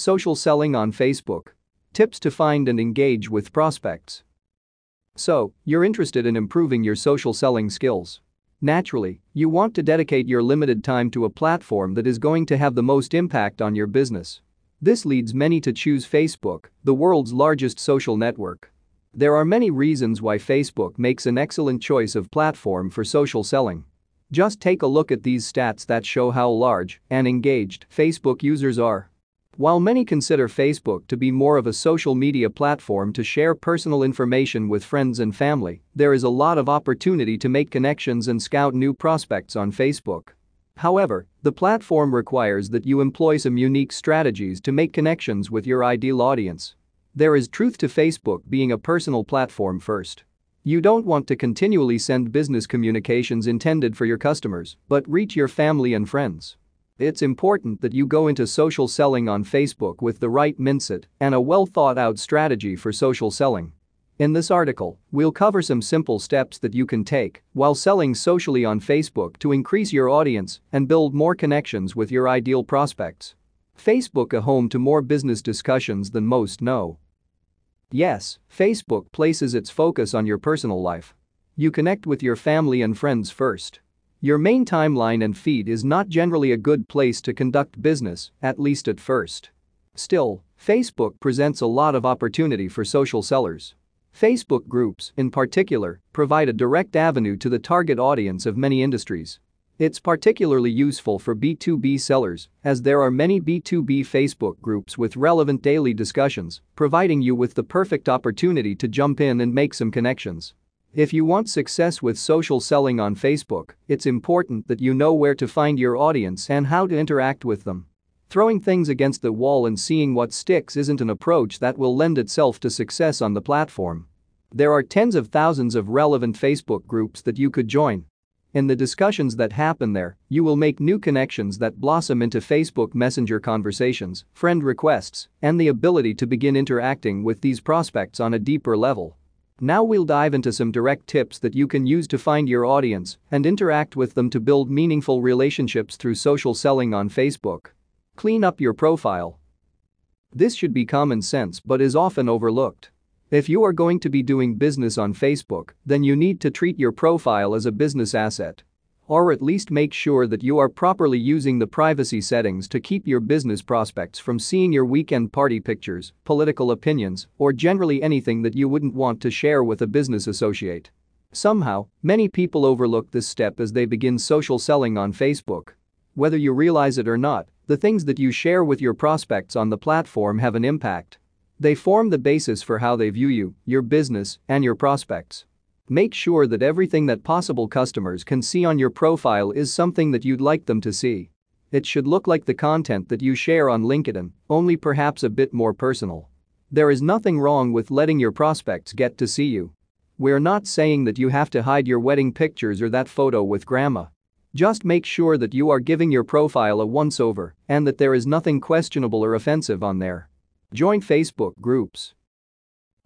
Social selling on Facebook. Tips to find and engage with prospects. So, you're interested in improving your social selling skills. Naturally, you want to dedicate your limited time to a platform that is going to have the most impact on your business. This leads many to choose Facebook, the world's largest social network. There are many reasons why Facebook makes an excellent choice of platform for social selling. Just take a look at these stats that show how large and engaged Facebook users are. While many consider Facebook to be more of a social media platform to share personal information with friends and family, there is a lot of opportunity to make connections and scout new prospects on Facebook. However, the platform requires that you employ some unique strategies to make connections with your ideal audience. There is truth to Facebook being a personal platform first. You don't want to continually send business communications intended for your customers, but reach your family and friends. It's important that you go into social selling on Facebook with the right mindset and a well thought out strategy for social selling. In this article, we'll cover some simple steps that you can take while selling socially on Facebook to increase your audience and build more connections with your ideal prospects. Facebook a home to more business discussions than most know. Yes, Facebook places its focus on your personal life. You connect with your family and friends first. Your main timeline and feed is not generally a good place to conduct business, at least at first. Still, Facebook presents a lot of opportunity for social sellers. Facebook groups, in particular, provide a direct avenue to the target audience of many industries. It's particularly useful for B2B sellers, as there are many B2B Facebook groups with relevant daily discussions, providing you with the perfect opportunity to jump in and make some connections. If you want success with social selling on Facebook, it's important that you know where to find your audience and how to interact with them. Throwing things against the wall and seeing what sticks isn't an approach that will lend itself to success on the platform. There are tens of thousands of relevant Facebook groups that you could join. In the discussions that happen there, you will make new connections that blossom into Facebook Messenger conversations, friend requests, and the ability to begin interacting with these prospects on a deeper level. Now we'll dive into some direct tips that you can use to find your audience and interact with them to build meaningful relationships through social selling on Facebook. Clean up your profile. This should be common sense but is often overlooked. If you are going to be doing business on Facebook, then you need to treat your profile as a business asset. Or at least make sure that you are properly using the privacy settings to keep your business prospects from seeing your weekend party pictures, political opinions, or generally anything that you wouldn't want to share with a business associate. Somehow, many people overlook this step as they begin social selling on Facebook. Whether you realize it or not, the things that you share with your prospects on the platform have an impact. They form the basis for how they view you, your business, and your prospects. Make sure that everything that possible customers can see on your profile is something that you'd like them to see. It should look like the content that you share on LinkedIn, only perhaps a bit more personal. There is nothing wrong with letting your prospects get to see you. We're not saying that you have to hide your wedding pictures or that photo with grandma. Just make sure that you are giving your profile a once over and that there is nothing questionable or offensive on there. Join Facebook groups.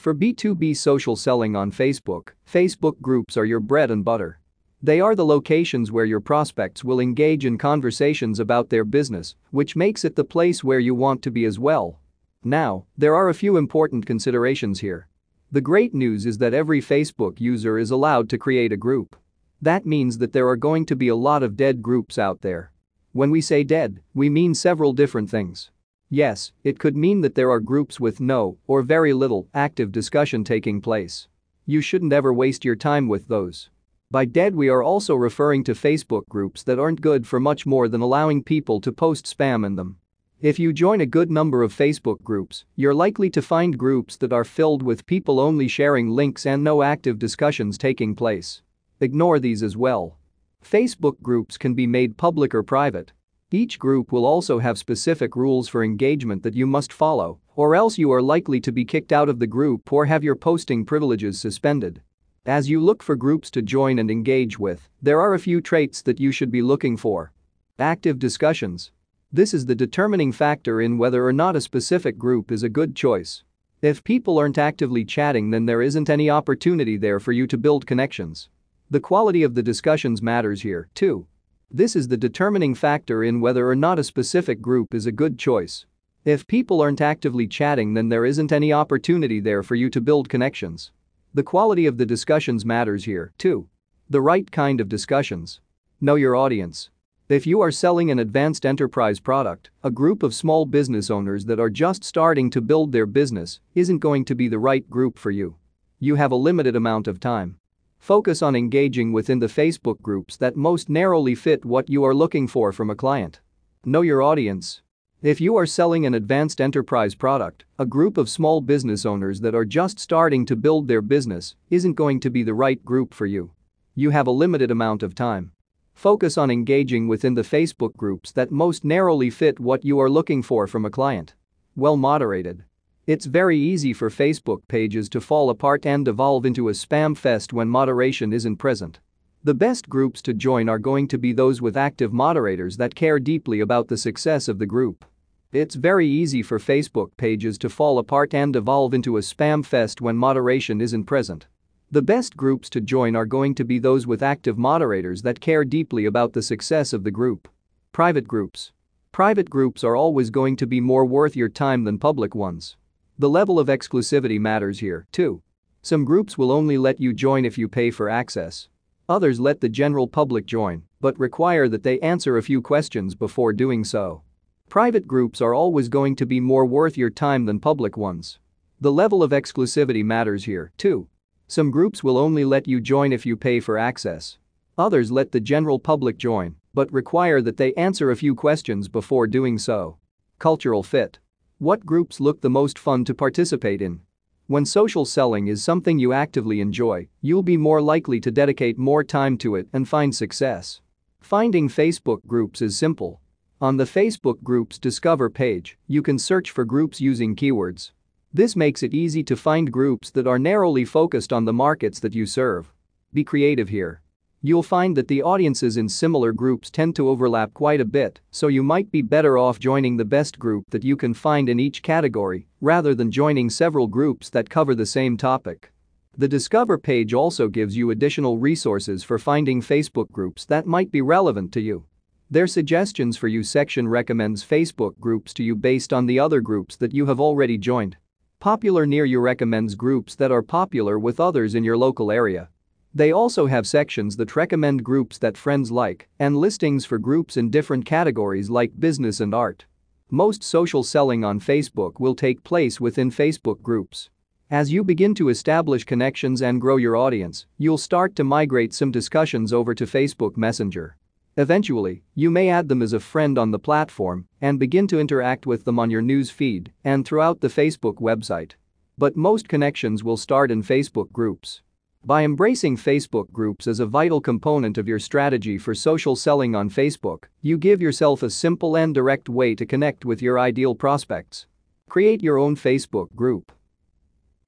For B2B social selling on Facebook, Facebook groups are your bread and butter. They are the locations where your prospects will engage in conversations about their business, which makes it the place where you want to be as well. Now, there are a few important considerations here. The great news is that every Facebook user is allowed to create a group. That means that there are going to be a lot of dead groups out there. When we say dead, we mean several different things. Yes, it could mean that there are groups with no or very little active discussion taking place. You shouldn't ever waste your time with those. By dead, we are also referring to Facebook groups that aren't good for much more than allowing people to post spam in them. If you join a good number of Facebook groups, you're likely to find groups that are filled with people only sharing links and no active discussions taking place. Ignore these as well. Facebook groups can be made public or private. Each group will also have specific rules for engagement that you must follow, or else you are likely to be kicked out of the group or have your posting privileges suspended. As you look for groups to join and engage with, there are a few traits that you should be looking for. Active discussions. This is the determining factor in whether or not a specific group is a good choice. If people aren't actively chatting, then there isn't any opportunity there for you to build connections. The quality of the discussions matters here, too. This is the determining factor in whether or not a specific group is a good choice. If people aren't actively chatting, then there isn't any opportunity there for you to build connections. The quality of the discussions matters here, too. The right kind of discussions. Know your audience. If you are selling an advanced enterprise product, a group of small business owners that are just starting to build their business isn't going to be the right group for you. You have a limited amount of time. Focus on engaging within the Facebook groups that most narrowly fit what you are looking for from a client. Know your audience. If you are selling an advanced enterprise product, a group of small business owners that are just starting to build their business isn't going to be the right group for you. You have a limited amount of time. Focus on engaging within the Facebook groups that most narrowly fit what you are looking for from a client. Well moderated. It's very easy for Facebook pages to fall apart and devolve into a spam fest when moderation isn't present. The best groups to join are going to be those with active moderators that care deeply about the success of the group. It's very easy for Facebook pages to fall apart and devolve into a spam fest when moderation isn't present. The best groups to join are going to be those with active moderators that care deeply about the success of the group. Private groups. Private groups are always going to be more worth your time than public ones. The level of exclusivity matters here, too. Some groups will only let you join if you pay for access. Others let the general public join, but require that they answer a few questions before doing so. Private groups are always going to be more worth your time than public ones. The level of exclusivity matters here, too. Some groups will only let you join if you pay for access. Others let the general public join, but require that they answer a few questions before doing so. Cultural fit. What groups look the most fun to participate in? When social selling is something you actively enjoy, you'll be more likely to dedicate more time to it and find success. Finding Facebook groups is simple. On the Facebook Groups Discover page, you can search for groups using keywords. This makes it easy to find groups that are narrowly focused on the markets that you serve. Be creative here. You'll find that the audiences in similar groups tend to overlap quite a bit, so you might be better off joining the best group that you can find in each category rather than joining several groups that cover the same topic. The Discover page also gives you additional resources for finding Facebook groups that might be relevant to you. Their suggestions for you section recommends Facebook groups to you based on the other groups that you have already joined. Popular near you recommends groups that are popular with others in your local area. They also have sections that recommend groups that friends like and listings for groups in different categories like business and art. Most social selling on Facebook will take place within Facebook groups. As you begin to establish connections and grow your audience, you'll start to migrate some discussions over to Facebook Messenger. Eventually, you may add them as a friend on the platform and begin to interact with them on your news feed and throughout the Facebook website. But most connections will start in Facebook groups. By embracing Facebook groups as a vital component of your strategy for social selling on Facebook, you give yourself a simple and direct way to connect with your ideal prospects. Create your own Facebook group.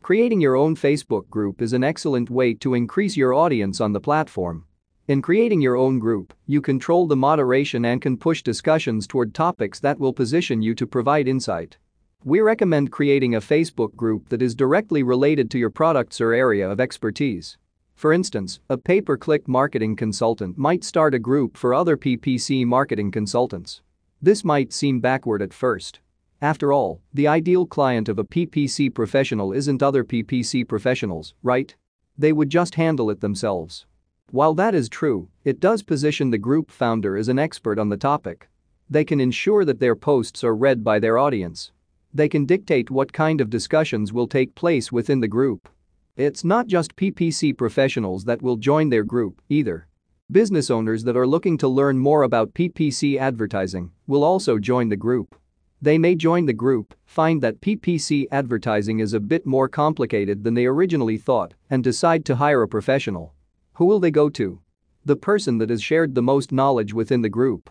Creating your own Facebook group is an excellent way to increase your audience on the platform. In creating your own group, you control the moderation and can push discussions toward topics that will position you to provide insight. We recommend creating a Facebook group that is directly related to your products or area of expertise. For instance, a pay-per-click marketing consultant might start a group for other PPC marketing consultants. This might seem backward at first. After all, the ideal client of a PPC professional isn't other PPC professionals, right? They would just handle it themselves. While that is true, it does position the group founder as an expert on the topic. They can ensure that their posts are read by their audience. They can dictate what kind of discussions will take place within the group. It's not just PPC professionals that will join their group, either. Business owners that are looking to learn more about PPC advertising will also join the group. They may join the group, find that PPC advertising is a bit more complicated than they originally thought, and decide to hire a professional. Who will they go to? The person that has shared the most knowledge within the group.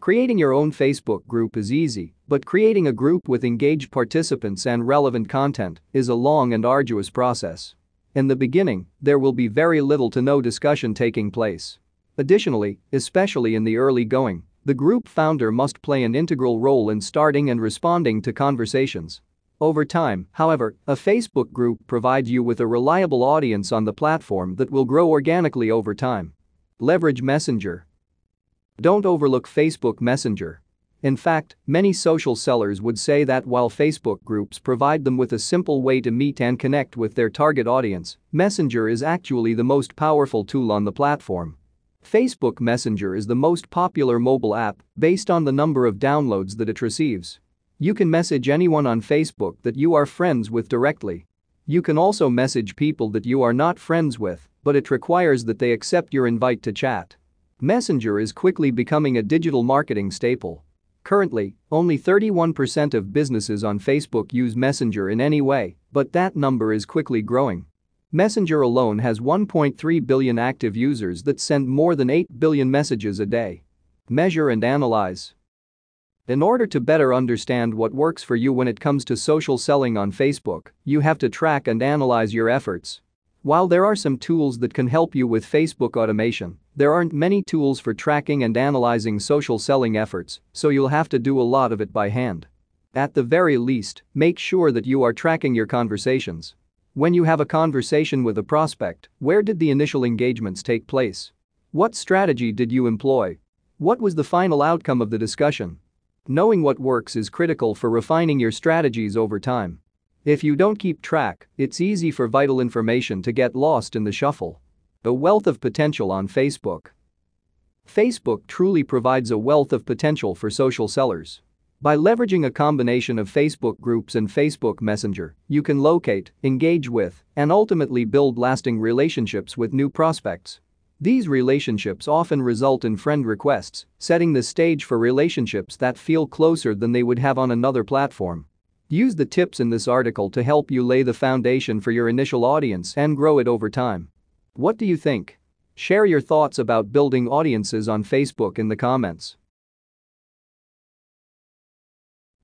Creating your own Facebook group is easy, but creating a group with engaged participants and relevant content is a long and arduous process. In the beginning, there will be very little to no discussion taking place. Additionally, especially in the early going, the group founder must play an integral role in starting and responding to conversations. Over time, however, a Facebook group provides you with a reliable audience on the platform that will grow organically over time. Leverage Messenger. Don't overlook Facebook Messenger. In fact, many social sellers would say that while Facebook groups provide them with a simple way to meet and connect with their target audience, Messenger is actually the most powerful tool on the platform. Facebook Messenger is the most popular mobile app based on the number of downloads that it receives. You can message anyone on Facebook that you are friends with directly. You can also message people that you are not friends with, but it requires that they accept your invite to chat. Messenger is quickly becoming a digital marketing staple. Currently, only 31% of businesses on Facebook use Messenger in any way, but that number is quickly growing. Messenger alone has 1.3 billion active users that send more than 8 billion messages a day. Measure and analyze. In order to better understand what works for you when it comes to social selling on Facebook, you have to track and analyze your efforts. While there are some tools that can help you with Facebook automation, there aren't many tools for tracking and analyzing social selling efforts, so you'll have to do a lot of it by hand. At the very least, make sure that you are tracking your conversations. When you have a conversation with a prospect, where did the initial engagements take place? What strategy did you employ? What was the final outcome of the discussion? Knowing what works is critical for refining your strategies over time. If you don't keep track, it's easy for vital information to get lost in the shuffle. A wealth of potential on Facebook. Facebook truly provides a wealth of potential for social sellers. By leveraging a combination of Facebook groups and Facebook Messenger, you can locate, engage with, and ultimately build lasting relationships with new prospects. These relationships often result in friend requests, setting the stage for relationships that feel closer than they would have on another platform. Use the tips in this article to help you lay the foundation for your initial audience and grow it over time. What do you think? Share your thoughts about building audiences on Facebook in the comments.